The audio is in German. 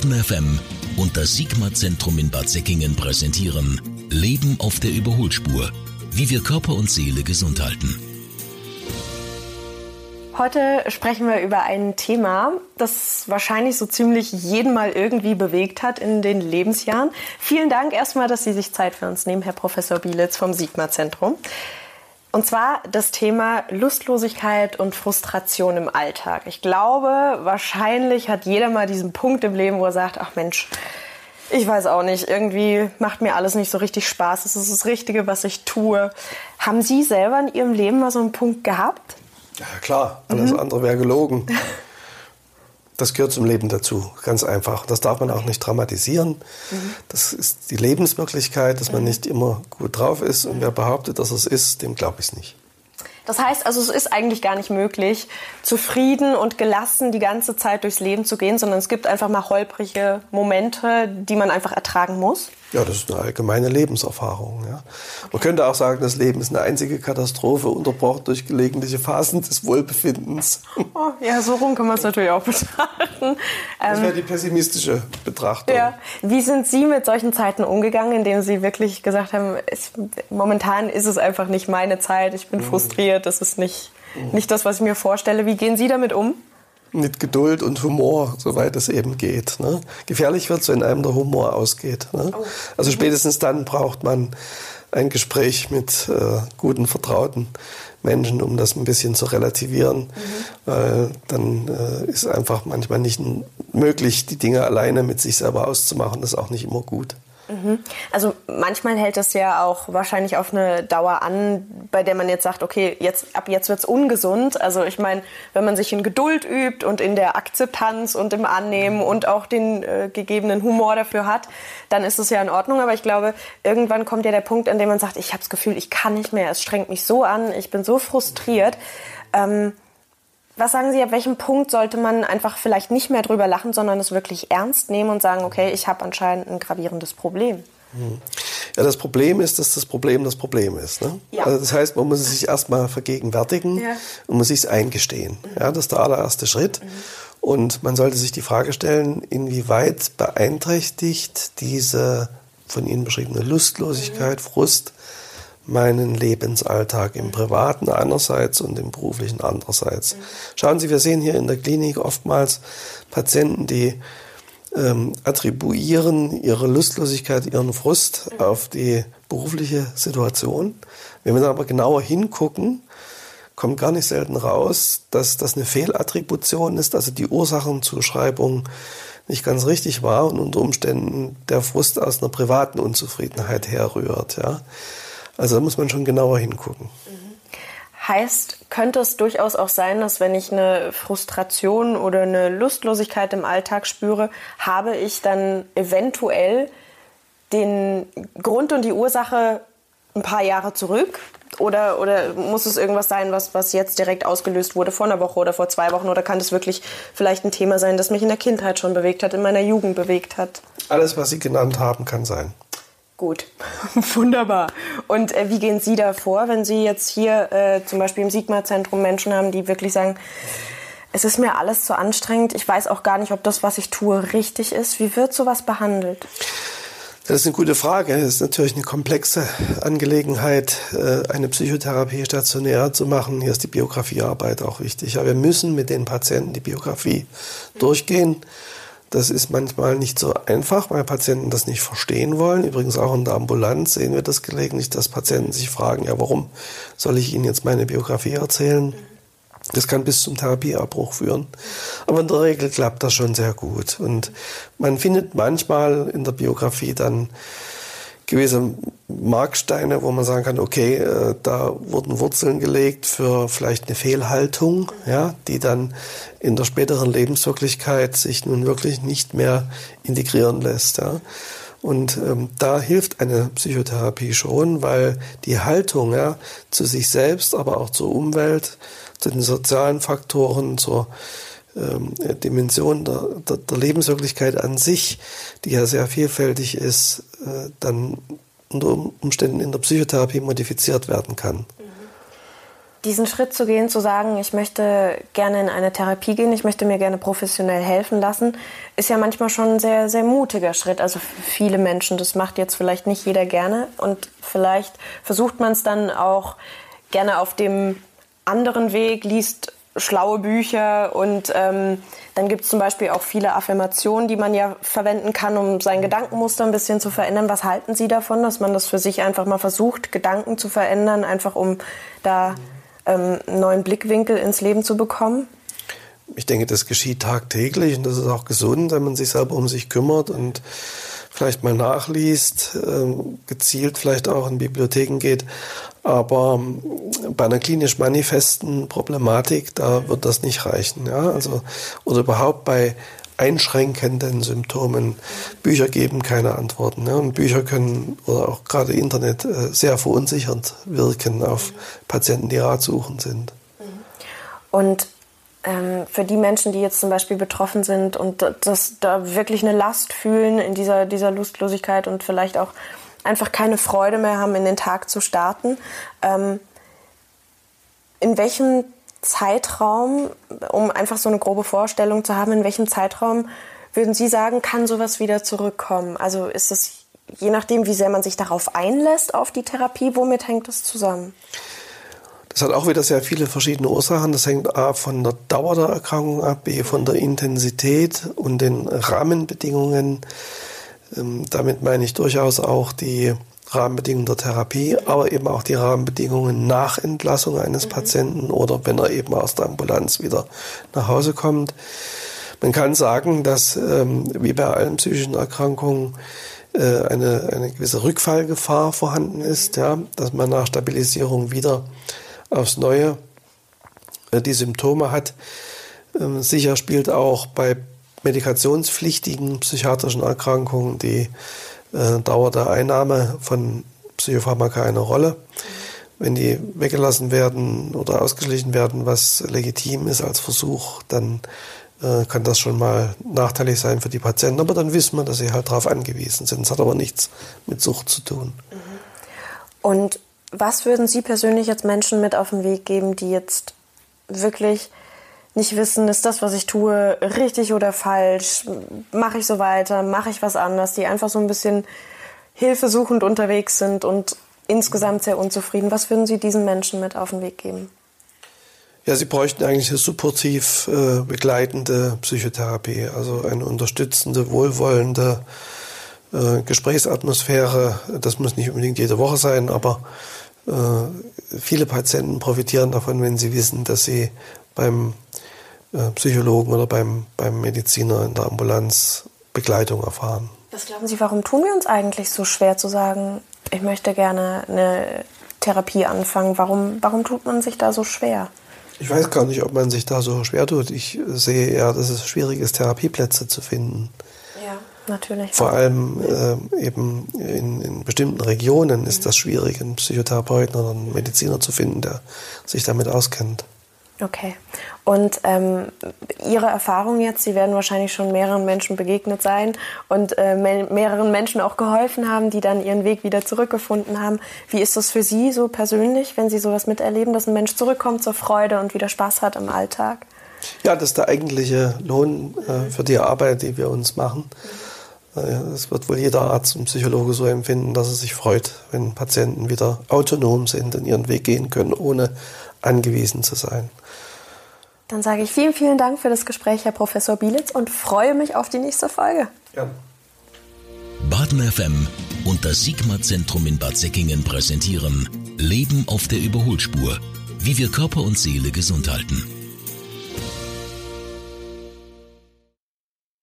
Baden FM und das Sigma-Zentrum in Bad Säckingen präsentieren Leben auf der Überholspur. Wie wir Körper und Seele gesund halten. Heute sprechen wir über ein Thema, das wahrscheinlich so ziemlich jeden mal irgendwie bewegt hat in den Lebensjahren. Vielen Dank erstmal, dass Sie sich Zeit für uns nehmen, Herr Professor Bielitz vom Sigma-Zentrum. Und zwar das Thema Lustlosigkeit und Frustration im Alltag. Ich glaube, wahrscheinlich hat jeder mal diesen Punkt im Leben, wo er sagt, ach Mensch, ich weiß auch nicht, irgendwie macht mir alles nicht so richtig Spaß. Es ist das Richtige, was ich tue. Haben Sie selber in Ihrem Leben mal so einen Punkt gehabt? Ja, klar. Alles mhm. andere wäre gelogen. Das gehört zum Leben dazu, ganz einfach. Das darf man auch nicht dramatisieren. Mhm. Das ist die Lebenswirklichkeit, dass man mhm. nicht immer gut drauf ist. Und wer behauptet, dass es ist, dem glaube ich es nicht. Das heißt also, es ist eigentlich gar nicht möglich, zufrieden und gelassen die ganze Zeit durchs Leben zu gehen, sondern es gibt einfach mal holprige Momente, die man einfach ertragen muss. Ja, das ist eine allgemeine Lebenserfahrung. Ja. Man könnte auch sagen, das Leben ist eine einzige Katastrophe, unterbrochen durch gelegentliche Phasen des Wohlbefindens. Oh, ja, so rum kann man es natürlich auch betrachten. Das wäre ähm, die pessimistische Betrachtung. Ja. Wie sind Sie mit solchen Zeiten umgegangen, indem Sie wirklich gesagt haben, es, momentan ist es einfach nicht meine Zeit, ich bin mhm. frustriert, das ist nicht, mhm. nicht das, was ich mir vorstelle. Wie gehen Sie damit um? mit Geduld und Humor, soweit es eben geht. Ne? Gefährlich wird es, wenn einem der Humor ausgeht. Ne? Oh. Also spätestens dann braucht man ein Gespräch mit äh, guten, vertrauten Menschen, um das ein bisschen zu relativieren, mhm. weil dann äh, ist einfach manchmal nicht möglich, die Dinge alleine mit sich selber auszumachen. Das ist auch nicht immer gut. Mhm. Also manchmal hält es ja auch wahrscheinlich auf eine Dauer an, bei der man jetzt sagt, okay, jetzt, ab jetzt wird es ungesund. Also ich meine, wenn man sich in Geduld übt und in der Akzeptanz und im Annehmen und auch den äh, gegebenen Humor dafür hat, dann ist es ja in Ordnung. Aber ich glaube, irgendwann kommt ja der Punkt, an dem man sagt, ich habe das Gefühl, ich kann nicht mehr, es strengt mich so an, ich bin so frustriert. Ähm, was sagen Sie, ab welchem Punkt sollte man einfach vielleicht nicht mehr drüber lachen, sondern es wirklich ernst nehmen und sagen, okay, ich habe anscheinend ein gravierendes Problem? Hm. Ja, das Problem ist, dass das Problem das Problem ist. Ne? Ja. Also das heißt, man muss es sich erstmal vergegenwärtigen ja. und muss sich eingestehen. Mhm. Ja, das ist der allererste Schritt. Mhm. Und man sollte sich die Frage stellen, inwieweit beeinträchtigt diese von Ihnen beschriebene Lustlosigkeit, mhm. Frust meinen Lebensalltag im Privaten einerseits und im beruflichen andererseits. Schauen Sie, wir sehen hier in der Klinik oftmals Patienten, die ähm, attribuieren ihre Lustlosigkeit, ihren Frust auf die berufliche Situation. Wenn wir dann aber genauer hingucken, kommt gar nicht selten raus, dass das eine Fehlattribution ist, also die Ursachenzuschreibung nicht ganz richtig war und unter Umständen der Frust aus einer privaten Unzufriedenheit herrührt. Ja. Also da muss man schon genauer hingucken. Heißt, könnte es durchaus auch sein, dass wenn ich eine Frustration oder eine Lustlosigkeit im Alltag spüre, habe ich dann eventuell den Grund und die Ursache ein paar Jahre zurück? Oder, oder muss es irgendwas sein, was, was jetzt direkt ausgelöst wurde vor einer Woche oder vor zwei Wochen? Oder kann das wirklich vielleicht ein Thema sein, das mich in der Kindheit schon bewegt hat, in meiner Jugend bewegt hat? Alles, was Sie genannt haben, kann sein. Gut, wunderbar. Und äh, wie gehen Sie da vor, wenn Sie jetzt hier äh, zum Beispiel im Sigma-Zentrum Menschen haben, die wirklich sagen, es ist mir alles zu anstrengend, ich weiß auch gar nicht, ob das, was ich tue, richtig ist. Wie wird sowas behandelt? Das ist eine gute Frage. Es ist natürlich eine komplexe Angelegenheit, äh, eine Psychotherapie stationär zu machen. Hier ist die Biografiearbeit auch wichtig. Aber wir müssen mit den Patienten die Biografie durchgehen das ist manchmal nicht so einfach, weil Patienten das nicht verstehen wollen. Übrigens auch in der Ambulanz sehen wir das gelegentlich, dass Patienten sich fragen, ja, warum soll ich Ihnen jetzt meine Biografie erzählen? Das kann bis zum Therapieabbruch führen. Aber in der Regel klappt das schon sehr gut. Und man findet manchmal in der Biografie dann gewisse Marksteine, wo man sagen kann, okay, äh, da wurden Wurzeln gelegt für vielleicht eine Fehlhaltung, ja, die dann in der späteren Lebenswirklichkeit sich nun wirklich nicht mehr integrieren lässt. Ja. Und ähm, da hilft eine Psychotherapie schon, weil die Haltung ja, zu sich selbst, aber auch zur Umwelt, zu den sozialen Faktoren, zur ähm, Dimension der, der, der, Lebenswirklichkeit an sich, die ja sehr vielfältig ist, äh, dann unter Umständen in der Psychotherapie modifiziert werden kann. diesen Schritt zu gehen, zu sagen, ich möchte gerne in eine Therapie gehen, ich möchte mir gerne professionell helfen lassen, ist ja manchmal schon ein sehr, sehr mutiger Schritt. Also für viele Menschen, das macht jetzt vielleicht nicht jeder gerne und vielleicht versucht man es dann auch gerne auf dem anderen Weg, liest schlaue Bücher und ähm, dann gibt es zum Beispiel auch viele Affirmationen, die man ja verwenden kann, um sein Gedankenmuster ein bisschen zu verändern. Was halten Sie davon, dass man das für sich einfach mal versucht, Gedanken zu verändern, einfach um da ähm, einen neuen Blickwinkel ins Leben zu bekommen? Ich denke, das geschieht tagtäglich und das ist auch gesund, wenn man sich selber um sich kümmert und vielleicht mal nachliest, ähm, gezielt vielleicht auch in Bibliotheken geht. Aber ähm, bei einer klinisch manifesten Problematik, da wird das nicht reichen. Ja? Also, oder überhaupt bei einschränkenden Symptomen. Bücher geben keine Antworten. Ja? Und Bücher können oder auch gerade Internet äh, sehr verunsichernd wirken auf Patienten, die ratsuchend sind. Und ähm, für die Menschen, die jetzt zum Beispiel betroffen sind und das da wirklich eine Last fühlen in dieser, dieser Lustlosigkeit und vielleicht auch einfach keine Freude mehr haben, in den Tag zu starten. Ähm, in welchem Zeitraum, um einfach so eine grobe Vorstellung zu haben, in welchem Zeitraum würden Sie sagen, kann sowas wieder zurückkommen? Also ist es je nachdem, wie sehr man sich darauf einlässt, auf die Therapie, womit hängt das zusammen? Das hat auch wieder sehr viele verschiedene Ursachen. Das hängt A von der Dauer der Erkrankung ab, B von der Intensität und den Rahmenbedingungen. Ähm, damit meine ich durchaus auch die Rahmenbedingungen der Therapie, aber eben auch die Rahmenbedingungen nach Entlassung eines mhm. Patienten oder wenn er eben aus der Ambulanz wieder nach Hause kommt. Man kann sagen, dass ähm, wie bei allen psychischen Erkrankungen äh, eine, eine gewisse Rückfallgefahr vorhanden ist, ja, dass man nach Stabilisierung wieder aufs Neue äh, die Symptome hat. Ähm, sicher spielt auch bei medikationspflichtigen psychiatrischen Erkrankungen die äh, Dauer der Einnahme von Psychopharmaka eine Rolle. Wenn die weggelassen werden oder ausgeschlichen werden, was legitim ist als Versuch, dann äh, kann das schon mal nachteilig sein für die Patienten. Aber dann wissen wir, dass sie halt darauf angewiesen sind. Es hat aber nichts mit Sucht zu tun. Und was würden Sie persönlich jetzt Menschen mit auf den Weg geben, die jetzt wirklich nicht wissen, ist das, was ich tue, richtig oder falsch? Mache ich so weiter? Mache ich was anders? Die einfach so ein bisschen hilfesuchend unterwegs sind und insgesamt sehr unzufrieden. Was würden Sie diesen Menschen mit auf den Weg geben? Ja, sie bräuchten eigentlich eine supportiv äh, begleitende Psychotherapie, also eine unterstützende, wohlwollende äh, Gesprächsatmosphäre. Das muss nicht unbedingt jede Woche sein, aber äh, viele Patienten profitieren davon, wenn sie wissen, dass sie beim Psychologen oder beim, beim Mediziner in der Ambulanz Begleitung erfahren. Was glauben Sie, warum tun wir uns eigentlich so schwer zu sagen, ich möchte gerne eine Therapie anfangen? Warum, warum tut man sich da so schwer? Ich weiß gar nicht, ob man sich da so schwer tut. Ich sehe eher, dass es schwierig ist, Therapieplätze zu finden. Ja, natürlich. Vor allem äh, eben in, in, bestimmten Regionen ist das schwierig, einen Psychotherapeuten oder einen Mediziner zu finden, der sich damit auskennt. Okay. Und ähm, Ihre Erfahrung jetzt, Sie werden wahrscheinlich schon mehreren Menschen begegnet sein und äh, mehreren Menschen auch geholfen haben, die dann ihren Weg wieder zurückgefunden haben. Wie ist das für Sie so persönlich, wenn Sie sowas miterleben, dass ein Mensch zurückkommt zur Freude und wieder Spaß hat im Alltag? Ja, das ist der eigentliche Lohn äh, für die Arbeit, die wir uns machen. Es äh, wird wohl jeder Arzt und Psychologe so empfinden, dass er sich freut, wenn Patienten wieder autonom sind, und ihren Weg gehen können, ohne angewiesen zu sein. Dann sage ich vielen, vielen Dank für das Gespräch, Herr Professor Bielitz, und freue mich auf die nächste Folge. Ja. Baden FM und das Sigma-Zentrum in Bad Säckingen präsentieren Leben auf der Überholspur. Wie wir Körper und Seele gesund halten.